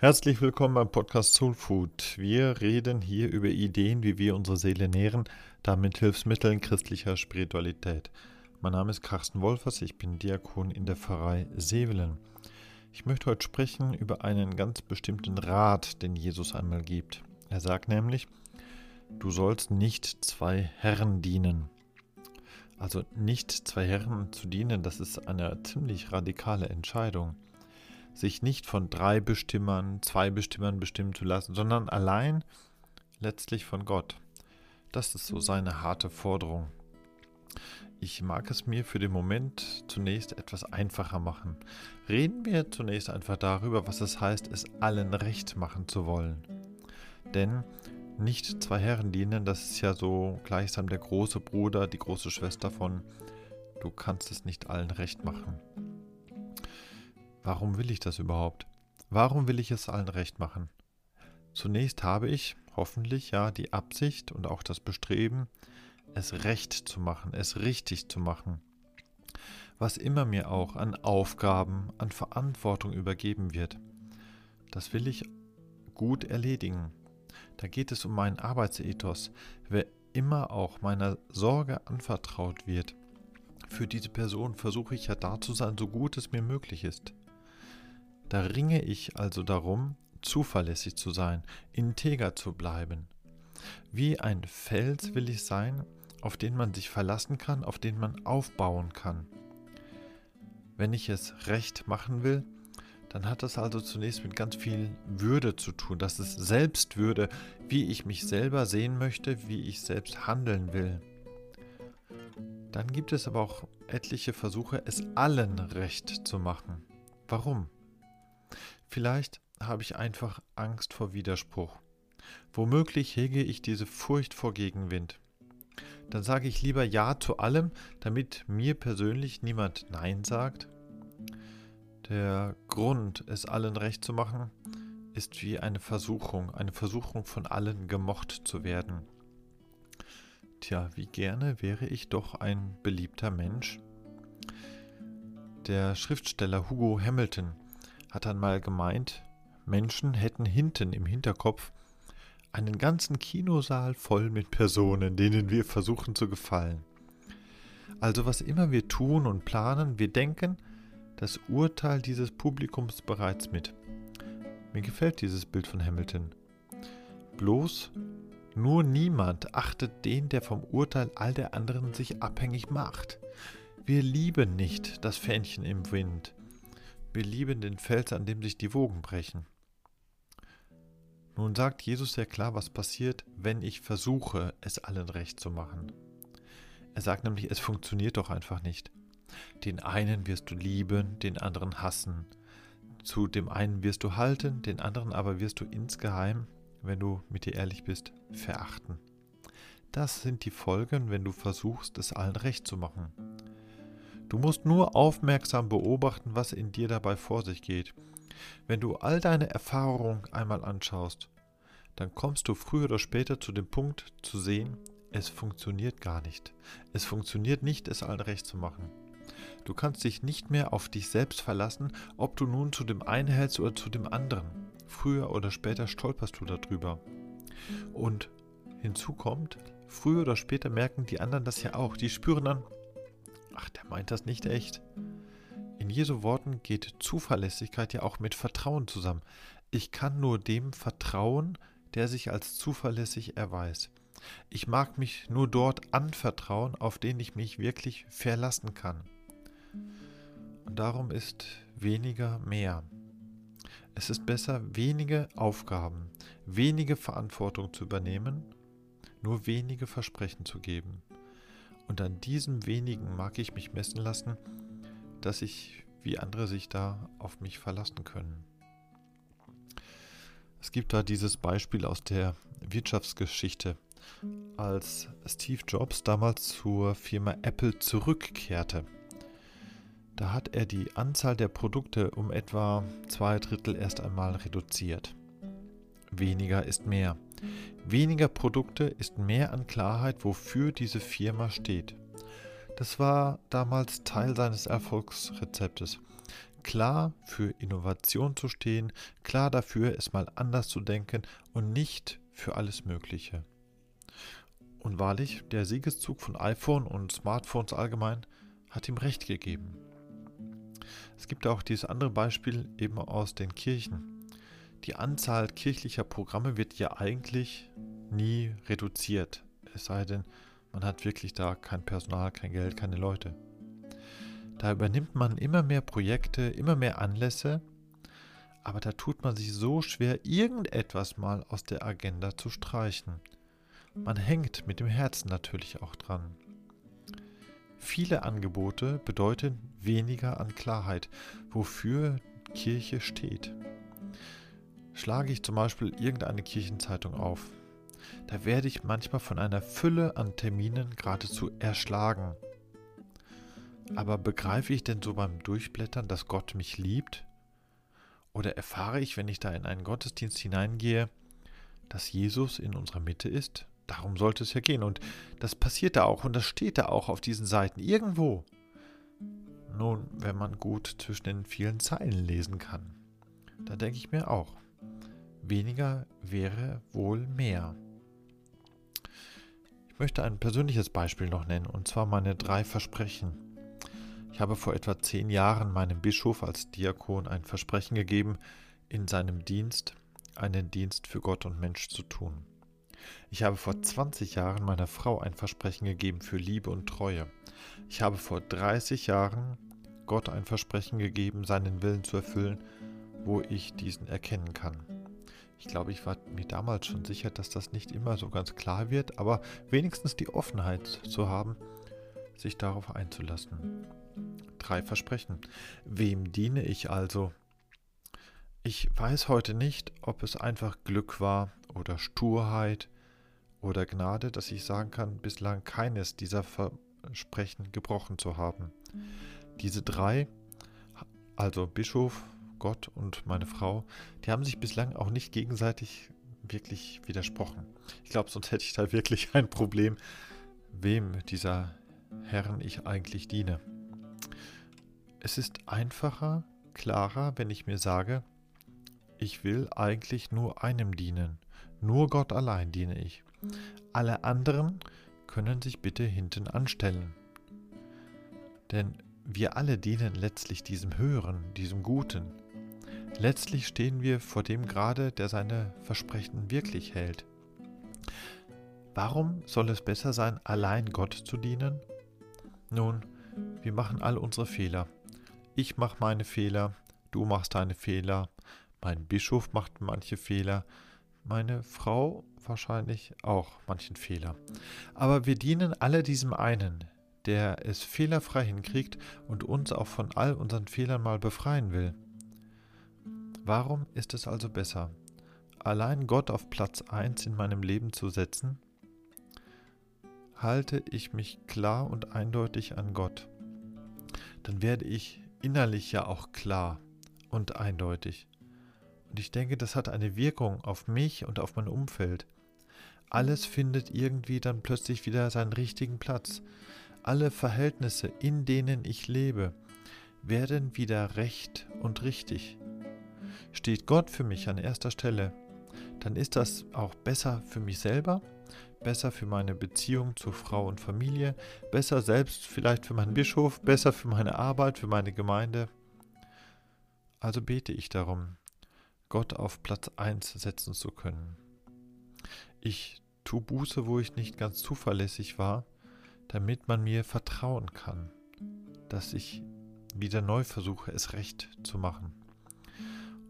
Herzlich willkommen beim Podcast Soul Food. Wir reden hier über Ideen, wie wir unsere Seele nähren, damit Hilfsmitteln christlicher Spiritualität. Mein Name ist Carsten Wolfers, ich bin Diakon in der Pfarrei Sevelen. Ich möchte heute sprechen über einen ganz bestimmten Rat, den Jesus einmal gibt. Er sagt nämlich, du sollst nicht zwei Herren dienen. Also nicht zwei Herren zu dienen, das ist eine ziemlich radikale Entscheidung sich nicht von drei Bestimmern, zwei Bestimmern bestimmen zu lassen, sondern allein letztlich von Gott. Das ist so seine harte Forderung. Ich mag es mir für den Moment zunächst etwas einfacher machen. Reden wir zunächst einfach darüber, was es heißt, es allen recht machen zu wollen. Denn nicht zwei Herren dienen, das ist ja so gleichsam der große Bruder, die große Schwester von, du kannst es nicht allen recht machen. Warum will ich das überhaupt? Warum will ich es allen recht machen? Zunächst habe ich, hoffentlich ja, die Absicht und auch das Bestreben, es recht zu machen, es richtig zu machen. Was immer mir auch an Aufgaben, an Verantwortung übergeben wird, das will ich gut erledigen. Da geht es um meinen Arbeitsethos. Wer immer auch meiner Sorge anvertraut wird, für diese Person versuche ich ja da zu sein, so gut es mir möglich ist. Da ringe ich also darum, zuverlässig zu sein, integer zu bleiben. Wie ein Fels will ich sein, auf den man sich verlassen kann, auf den man aufbauen kann. Wenn ich es recht machen will, dann hat das also zunächst mit ganz viel Würde zu tun. Das ist Selbstwürde, wie ich mich selber sehen möchte, wie ich selbst handeln will. Dann gibt es aber auch etliche Versuche, es allen recht zu machen. Warum? Vielleicht habe ich einfach Angst vor Widerspruch. Womöglich hege ich diese Furcht vor Gegenwind. Dann sage ich lieber Ja zu allem, damit mir persönlich niemand Nein sagt. Der Grund, es allen recht zu machen, ist wie eine Versuchung, eine Versuchung von allen gemocht zu werden. Tja, wie gerne wäre ich doch ein beliebter Mensch. Der Schriftsteller Hugo Hamilton hat dann mal gemeint, Menschen hätten hinten im Hinterkopf einen ganzen Kinosaal voll mit Personen, denen wir versuchen zu gefallen. Also was immer wir tun und planen, wir denken das Urteil dieses Publikums bereits mit. Mir gefällt dieses Bild von Hamilton. Bloß nur niemand achtet den, der vom Urteil all der anderen sich abhängig macht. Wir lieben nicht das Fähnchen im Wind. Wir lieben den Fels, an dem sich die Wogen brechen. Nun sagt Jesus sehr klar, was passiert, wenn ich versuche, es allen recht zu machen. Er sagt nämlich, es funktioniert doch einfach nicht. Den einen wirst du lieben, den anderen hassen. Zu dem einen wirst du halten, den anderen aber wirst du insgeheim, wenn du mit dir ehrlich bist, verachten. Das sind die Folgen, wenn du versuchst, es allen recht zu machen. Du musst nur aufmerksam beobachten, was in dir dabei vor sich geht. Wenn du all deine Erfahrungen einmal anschaust, dann kommst du früher oder später zu dem Punkt zu sehen, es funktioniert gar nicht. Es funktioniert nicht, es allen recht zu machen. Du kannst dich nicht mehr auf dich selbst verlassen, ob du nun zu dem einen hältst oder zu dem anderen. Früher oder später stolperst du darüber. Und hinzu kommt, früher oder später merken die anderen das ja auch. Die spüren dann, ach, der meint das nicht echt. In Jesu Worten geht Zuverlässigkeit ja auch mit Vertrauen zusammen. Ich kann nur dem vertrauen, der sich als zuverlässig erweist. Ich mag mich nur dort anvertrauen, auf den ich mich wirklich verlassen kann. Und darum ist weniger mehr. Es ist besser, wenige Aufgaben, wenige Verantwortung zu übernehmen, nur wenige Versprechen zu geben. Und an diesem wenigen mag ich mich messen lassen, dass ich, wie andere sich da auf mich verlassen können. Es gibt da dieses Beispiel aus der Wirtschaftsgeschichte, als Steve Jobs damals zur Firma Apple zurückkehrte. Da hat er die Anzahl der Produkte um etwa zwei Drittel erst einmal reduziert. Weniger ist mehr. Weniger Produkte ist mehr an Klarheit, wofür diese Firma steht. Das war damals Teil seines Erfolgsrezeptes. klar für Innovation zu stehen, klar dafür, es mal anders zu denken und nicht für alles Mögliche. Und wahrlich, der Siegeszug von iPhone und Smartphones allgemein hat ihm recht gegeben. Es gibt auch dieses andere Beispiel eben aus den Kirchen. Die Anzahl kirchlicher Programme wird ja eigentlich nie reduziert, es sei denn, man hat wirklich da kein Personal, kein Geld, keine Leute. Da übernimmt man immer mehr Projekte, immer mehr Anlässe, aber da tut man sich so schwer, irgendetwas mal aus der Agenda zu streichen. Man hängt mit dem Herzen natürlich auch dran. Viele Angebote bedeuten weniger an Klarheit, wofür Kirche steht. Schlage ich zum Beispiel irgendeine Kirchenzeitung auf, da werde ich manchmal von einer Fülle an Terminen geradezu erschlagen. Aber begreife ich denn so beim Durchblättern, dass Gott mich liebt? Oder erfahre ich, wenn ich da in einen Gottesdienst hineingehe, dass Jesus in unserer Mitte ist? Darum sollte es ja gehen. Und das passiert da auch und das steht da auch auf diesen Seiten irgendwo. Nun, wenn man gut zwischen den vielen Zeilen lesen kann, da denke ich mir auch, weniger wäre wohl mehr. Ich möchte ein persönliches Beispiel noch nennen, und zwar meine drei Versprechen. Ich habe vor etwa zehn Jahren meinem Bischof als Diakon ein Versprechen gegeben, in seinem Dienst einen Dienst für Gott und Mensch zu tun. Ich habe vor 20 Jahren meiner Frau ein Versprechen gegeben für Liebe und Treue. Ich habe vor 30 Jahren Gott ein Versprechen gegeben, seinen Willen zu erfüllen, wo ich diesen erkennen kann. Ich glaube, ich war mir damals schon sicher, dass das nicht immer so ganz klar wird, aber wenigstens die Offenheit zu haben, sich darauf einzulassen. Drei Versprechen. Wem diene ich also? Ich weiß heute nicht, ob es einfach Glück war oder Sturheit oder Gnade, dass ich sagen kann, bislang keines dieser Versprechen gebrochen zu haben. Diese drei, also Bischof, Gott und meine Frau, die haben sich bislang auch nicht gegenseitig wirklich widersprochen. Ich glaube, sonst hätte ich da wirklich ein Problem, wem dieser Herren ich eigentlich diene. Es ist einfacher, klarer, wenn ich mir sage, ich will eigentlich nur einem dienen. Nur Gott allein diene ich. Alle anderen können sich bitte hinten anstellen. Denn wir alle dienen letztlich diesem Höheren, diesem Guten, Letztlich stehen wir vor dem gerade, der seine Versprechen wirklich hält. Warum soll es besser sein, allein Gott zu dienen? Nun, wir machen all unsere Fehler. Ich mache meine Fehler, du machst deine Fehler, mein Bischof macht manche Fehler, meine Frau wahrscheinlich auch manchen Fehler. Aber wir dienen alle diesem einen, der es fehlerfrei hinkriegt und uns auch von all unseren Fehlern mal befreien will. Warum ist es also besser, allein Gott auf Platz 1 in meinem Leben zu setzen? Halte ich mich klar und eindeutig an Gott, dann werde ich innerlich ja auch klar und eindeutig. Und ich denke, das hat eine Wirkung auf mich und auf mein Umfeld. Alles findet irgendwie dann plötzlich wieder seinen richtigen Platz. Alle Verhältnisse, in denen ich lebe, werden wieder recht und richtig. Steht Gott für mich an erster Stelle, dann ist das auch besser für mich selber, besser für meine Beziehung zu Frau und Familie, besser selbst vielleicht für meinen Bischof, besser für meine Arbeit, für meine Gemeinde. Also bete ich darum, Gott auf Platz 1 setzen zu können. Ich tue Buße, wo ich nicht ganz zuverlässig war, damit man mir vertrauen kann, dass ich wieder neu versuche, es recht zu machen.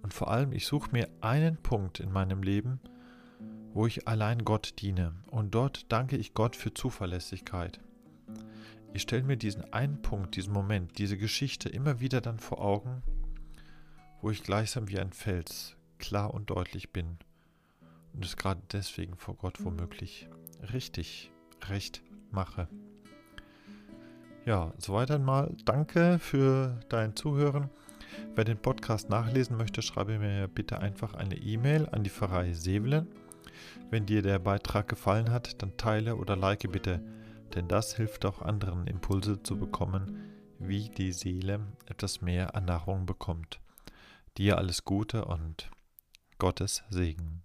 Und vor allem, ich suche mir einen Punkt in meinem Leben, wo ich allein Gott diene. Und dort danke ich Gott für Zuverlässigkeit. Ich stelle mir diesen einen Punkt, diesen Moment, diese Geschichte immer wieder dann vor Augen, wo ich gleichsam wie ein Fels klar und deutlich bin und es gerade deswegen vor Gott womöglich richtig, recht mache. Ja, soweit einmal. Danke für dein Zuhören. Wer den Podcast nachlesen möchte, schreibe mir bitte einfach eine E-Mail an die Pfarrei Sevelen. Wenn dir der Beitrag gefallen hat, dann teile oder like bitte, denn das hilft auch anderen Impulse zu bekommen, wie die Seele etwas mehr an Nahrung bekommt. Dir alles Gute und Gottes Segen.